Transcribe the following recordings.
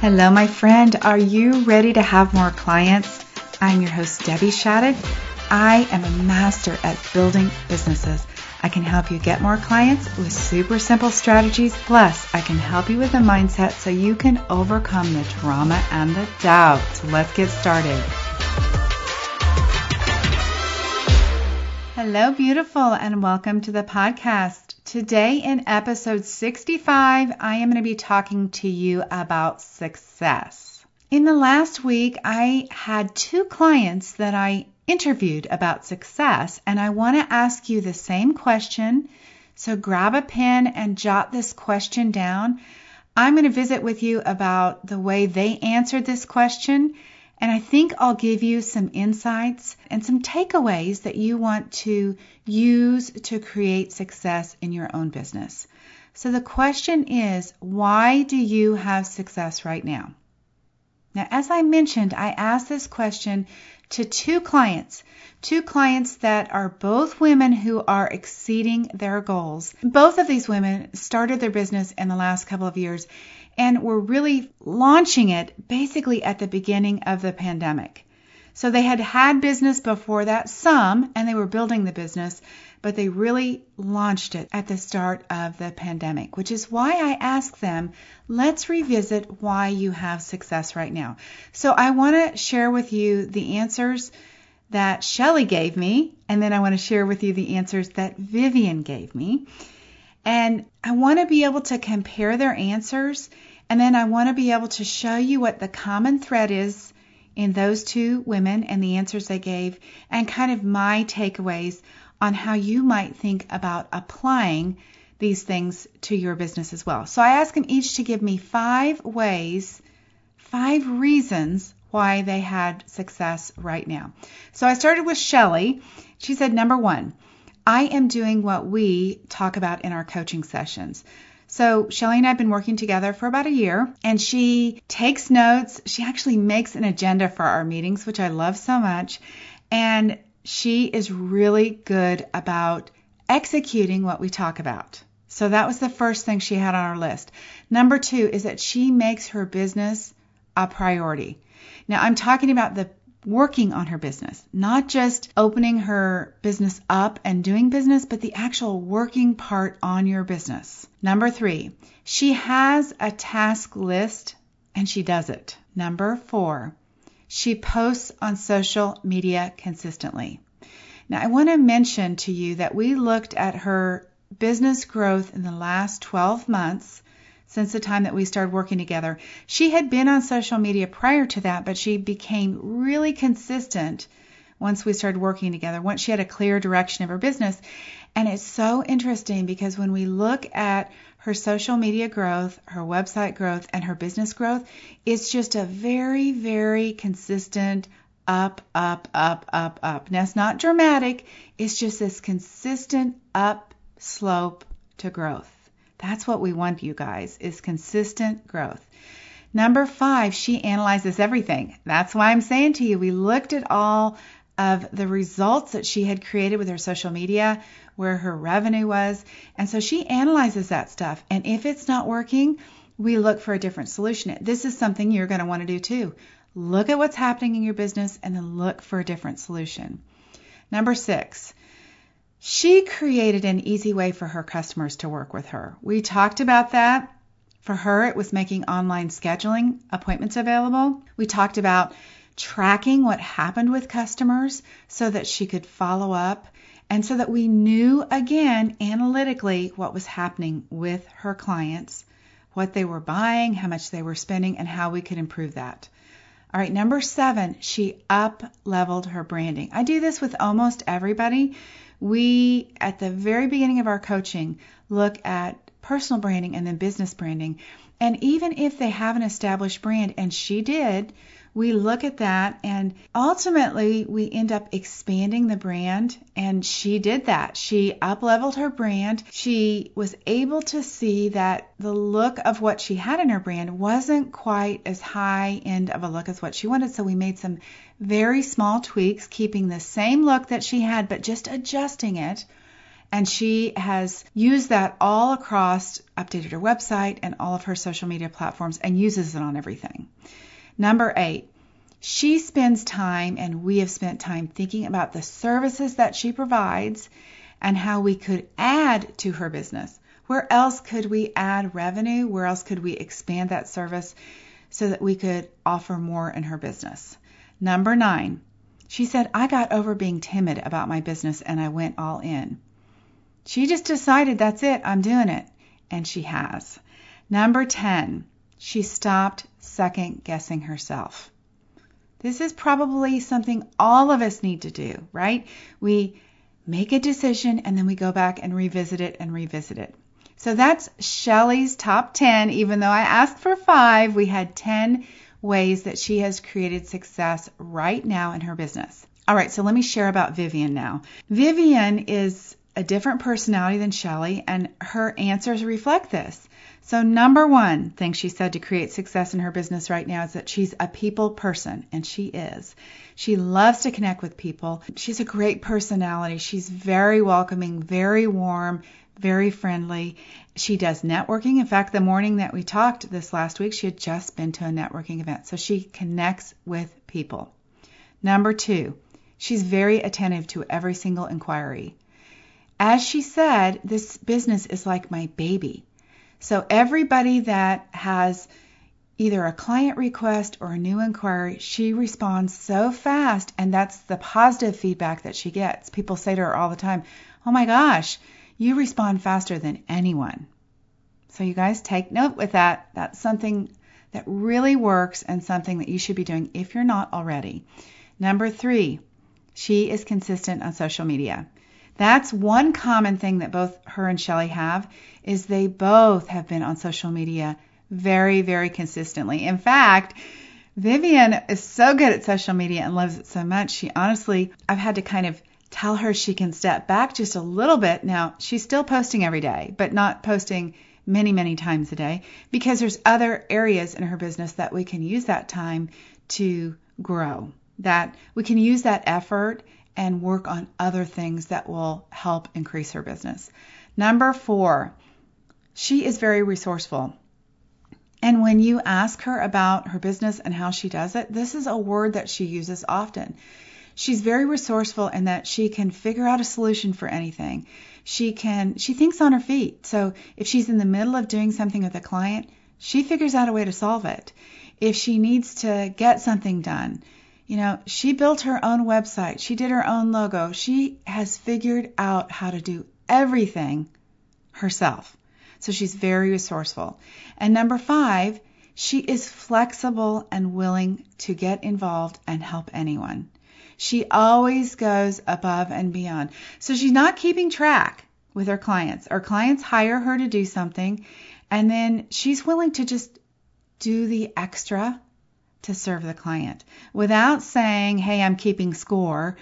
Hello, my friend. Are you ready to have more clients? I'm your host, Debbie Shadid. I am a master at building businesses. I can help you get more clients with super simple strategies. Plus, I can help you with a mindset so you can overcome the drama and the doubt. Let's get started. Hello, beautiful, and welcome to the podcast. Today, in episode 65, I am going to be talking to you about success. In the last week, I had two clients that I interviewed about success, and I want to ask you the same question. So grab a pen and jot this question down. I'm going to visit with you about the way they answered this question and I think I'll give you some insights and some takeaways that you want to use to create success in your own business. So the question is, why do you have success right now? Now, as I mentioned, I asked this question to two clients, two clients that are both women who are exceeding their goals. Both of these women started their business in the last couple of years and were really launching it basically at the beginning of the pandemic. So they had had business before that, some, and they were building the business, but they really launched it at the start of the pandemic, which is why I asked them, let's revisit why you have success right now. So I want to share with you the answers that Shelly gave me, and then I want to share with you the answers that Vivian gave me. And I want to be able to compare their answers and then I want to be able to show you what the common thread is in those two women and the answers they gave, and kind of my takeaways on how you might think about applying these things to your business as well. So I asked them each to give me five ways, five reasons why they had success right now. So I started with Shelly. She said, number one, I am doing what we talk about in our coaching sessions. So Shelly and I have been working together for about a year, and she takes notes. She actually makes an agenda for our meetings, which I love so much. And she is really good about executing what we talk about. So that was the first thing she had on our list. Number two is that she makes her business a priority. Now, I'm talking about the working on her business, not just opening her business up and doing business, but the actual working part on your business. Number three, she has a task list and she does it. Number four, she posts on social media consistently. Now, I want to mention to you that we looked at her business growth in the last 12 months since the time that we started working together. She had been on social media prior to that, but she became really consistent once we started working together, once she had a clear direction of her business. And it's so interesting because when we look at her social media growth, her website growth, and her business growth, it's just a very, very consistent up, up, up, up, up. Now, it's not dramatic, it's just this consistent up slope to growth. That's what we want, you guys, is consistent growth. Number five, she analyzes everything. That's why I'm saying to you, we looked at all of the results that she had created with her social media, where her revenue was. And so she analyzes that stuff. And if it's not working, we look for a different solution. This is something you're going to want to do too. Look at what's happening in your business and then look for a different solution. Number six, she created an easy way for her customers to work with her. We talked about that. For her, it was making online scheduling appointments available. We talked about tracking what happened with customers so that she could follow up and so that we knew again analytically what was happening with her clients, what they were buying, how much they were spending, and how we could improve that. All right, number seven, she up leveled her branding. I do this with almost everybody we, at the very beginning of our coaching, look at personal branding and then business branding. And even if they have an established brand, and she did, we look at that and ultimately we end up expanding the brand and she did that. She up leveled her brand. She was able to see that the look of what she had in her brand wasn't quite as high end of a look as what she wanted so we made some very small tweaks keeping the same look that she had but just adjusting it. And she has used that all across, updated her website and all of her social media platforms and uses it on everything. Number eight, she spends time and we have spent time thinking about the services that she provides and how we could add to her business. Where else could we add revenue? Where else could we expand that service so that we could offer more in her business? Number nine, she said, I got over being timid about my business and I went all in. She just decided that's it, I'm doing it. And she has. Number 10, she stopped second guessing herself. This is probably something all of us need to do, right? We make a decision and then we go back and revisit it and revisit it. So that's Shelly's top 10. Even though I asked for five, we had 10 ways that she has created success right now in her business. All right, so let me share about Vivian now. Vivian is a different personality than Shelly, and her answers reflect this. So, number one thing she said to create success in her business right now is that she's a people person, and she is. She loves to connect with people. She's a great personality. She's very welcoming, very warm, very friendly. She does networking. In fact, the morning that we talked this last week, she had just been to a networking event. So she connects with people. Number two, she's very attentive to every single inquiry. As she said, this business is like my baby. So everybody that has either a client request or a new inquiry, she responds so fast, and that's the positive feedback that she gets. People say to her all the time, Oh my gosh, you respond faster than anyone. So, you guys take note with that. That's something that really works and something that you should be doing if you're not already. Number three, she is consistent on social media. That's one common thing that both her and Shelly have is they both have been on social media very, very consistently. In fact, Vivian is so good at social media and loves it so much. She honestly, I've had to kind of tell her she can step back just a little bit. Now, she's still posting every day, but not posting many, many times a day because there's other areas in her business that we can use that time to grow. That we can use that effort and work on other things that will help increase her business. Number four, she is very resourceful. And when you ask her about her business and how she does it, this is a word that she uses often. She's very resourceful in that she can figure out a solution for anything. She can she thinks on her feet. So if she's in the middle of doing something with a client, she figures out a way to solve it. If she needs to get something done, you know, she built her own website, she did her own logo, she has figured out how to do everything herself. So she's very resourceful. And number five, she is flexible and willing to get involved and help anyone. She always goes above and beyond. So she's not keeping track with her clients. Our clients hire her to do something, and then she's willing to just do the extra to serve the client without saying, Hey, I'm keeping score.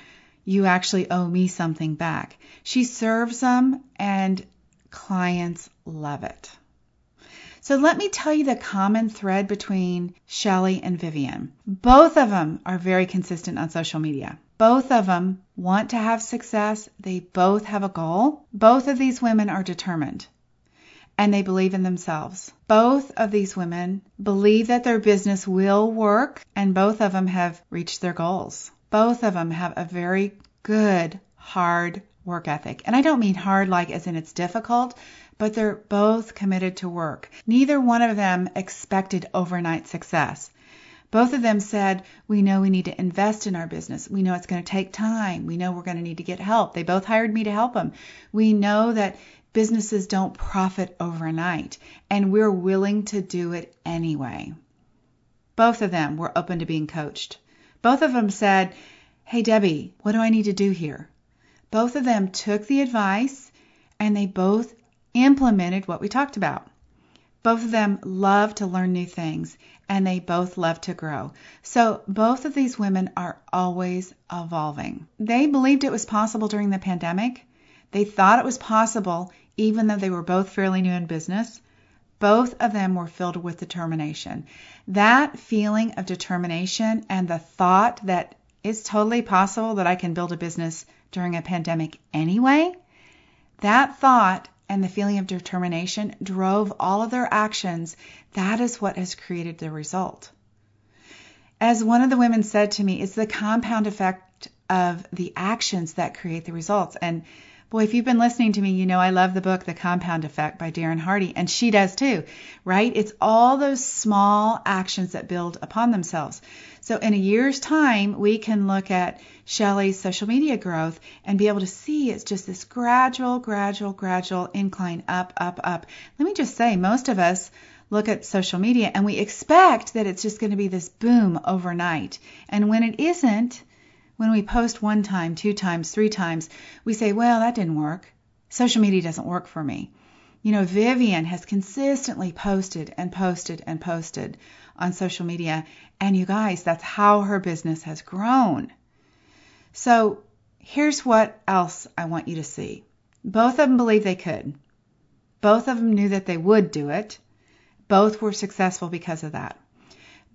You actually owe me something back. She serves them and clients love it. So let me tell you the common thread between Shelly and Vivian. Both of them are very consistent on social media. Both of them want to have success. They both have a goal. Both of these women are determined and they believe in themselves. Both of these women believe that their business will work, and both of them have reached their goals. Both of them have a very good, hard work ethic. And I don't mean hard like as in it's difficult, but they're both committed to work. Neither one of them expected overnight success. Both of them said, We know we need to invest in our business. We know it's going to take time. We know we're going to need to get help. They both hired me to help them. We know that businesses don't profit overnight, and we're willing to do it anyway. Both of them were open to being coached. Both of them said, Hey, Debbie, what do I need to do here? Both of them took the advice and they both implemented what we talked about. Both of them love to learn new things and they both love to grow. So both of these women are always evolving. They believed it was possible during the pandemic. They thought it was possible even though they were both fairly new in business, both of them were filled with determination. That feeling of determination and the thought that it's totally possible that I can build a business during a pandemic anyway, That thought and the feeling of determination drove all of their actions. That is what has created the result. As one of the women said to me, it's the compound effect of the actions that create the results. And boy, if you've been listening to me, you know I love the book The Compound Effect by Darren Hardy, and she does too, right? It's all those small actions that build upon themselves. So in a year's time, we can look at Shelly's social media growth and be able to see it's just this gradual, gradual, gradual incline up, up, up. Let me just say, most of us look at social media and we expect that it's just going to be this boom overnight. And when it isn't, when we post one time, two times, three times, we say, well, that didn't work. Social media doesn't work for me. You know, Vivian has consistently posted and posted and posted on social media. And you guys, that's how her business has grown. So here's what else I want you to see. Both of them believed they could. Both of them knew that they would do it. Both were successful because of that.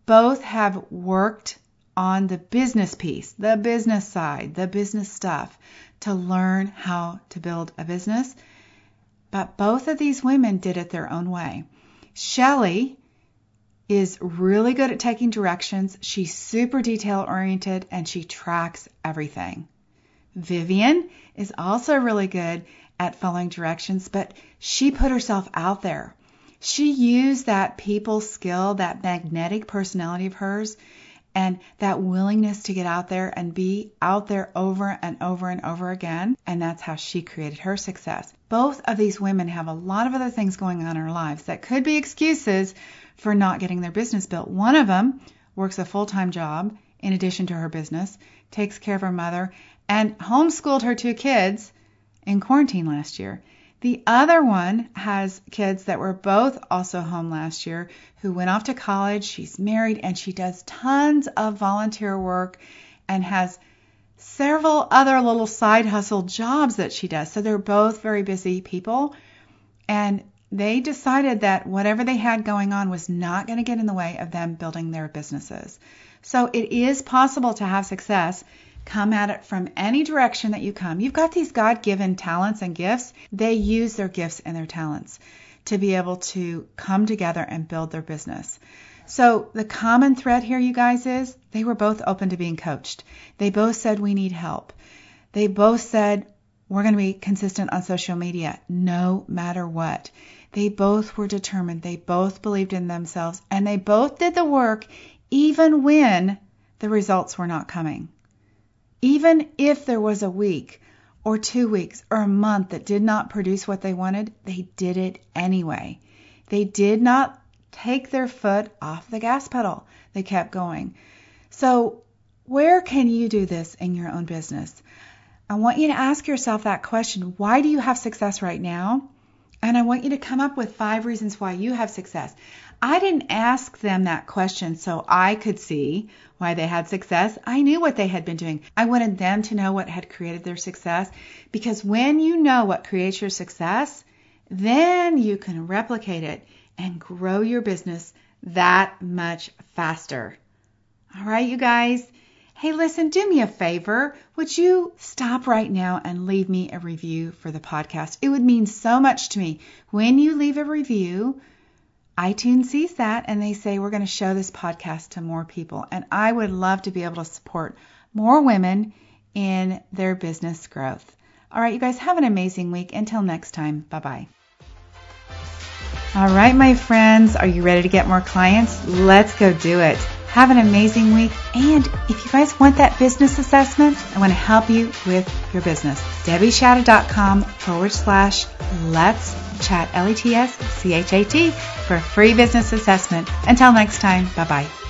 Both have worked on the business piece, the business side, the business stuff to learn how to build a business. But both of these women did it their own way. Shelly is really good at taking directions. She's super detail oriented and she tracks everything. Vivian is also really good at following directions, but she put herself out there. She used that people skill, that magnetic personality of hers, and that willingness to get out there and be out there over and over and over again. And that's how she created her success. Both of these women have a lot of other things going on in their lives that could be excuses for not getting their business built. One of them works a full time job in addition to her business, takes care of her mother, and homeschooled her two kids in quarantine last year. The other one has kids that were both also home last year who went off to college. She's married and she does tons of volunteer work and has several other little side hustle jobs that she does. So they're both very busy people. And they decided that whatever they had going on was not going to get in the way of them building their businesses. So it is possible to have success Come at it from any direction that you come. You've got these God given talents and gifts. They use their gifts and their talents to be able to come together and build their business. So the common thread here, you guys, is they were both open to being coached. They both said we need help. They both said we're going to be consistent on social media no matter what. They both were determined. They both believed in themselves and they both did the work even when the results were not coming. Even if there was a week or two weeks or a month that did not produce what they wanted, they did it anyway. They did not take their foot off the gas pedal. They kept going. So, where can you do this in your own business? I want you to ask yourself that question why do you have success right now? And I want you to come up with five reasons why you have success. I didn't ask them that question so I could see why they had success. I knew what they had been doing. I wanted them to know what had created their success because when you know what creates your success, then you can replicate it and grow your business that much faster. All right, you guys. Hey, listen, do me a favor. Would you stop right now and leave me a review for the podcast? It would mean so much to me. When you leave a review, iTunes sees that and they say, we're going to show this podcast to more people. And I would love to be able to support more women in their business growth. All right, you guys have an amazing week. Until next time, bye bye. All right, my friends, are you ready to get more clients? Let's go do it. Have an amazing week. And if you guys want that business assessment, I want to help you with your business. DebbieShatta.com forward slash let's chat, L E T S C H A T, for a free business assessment. Until next time, bye bye.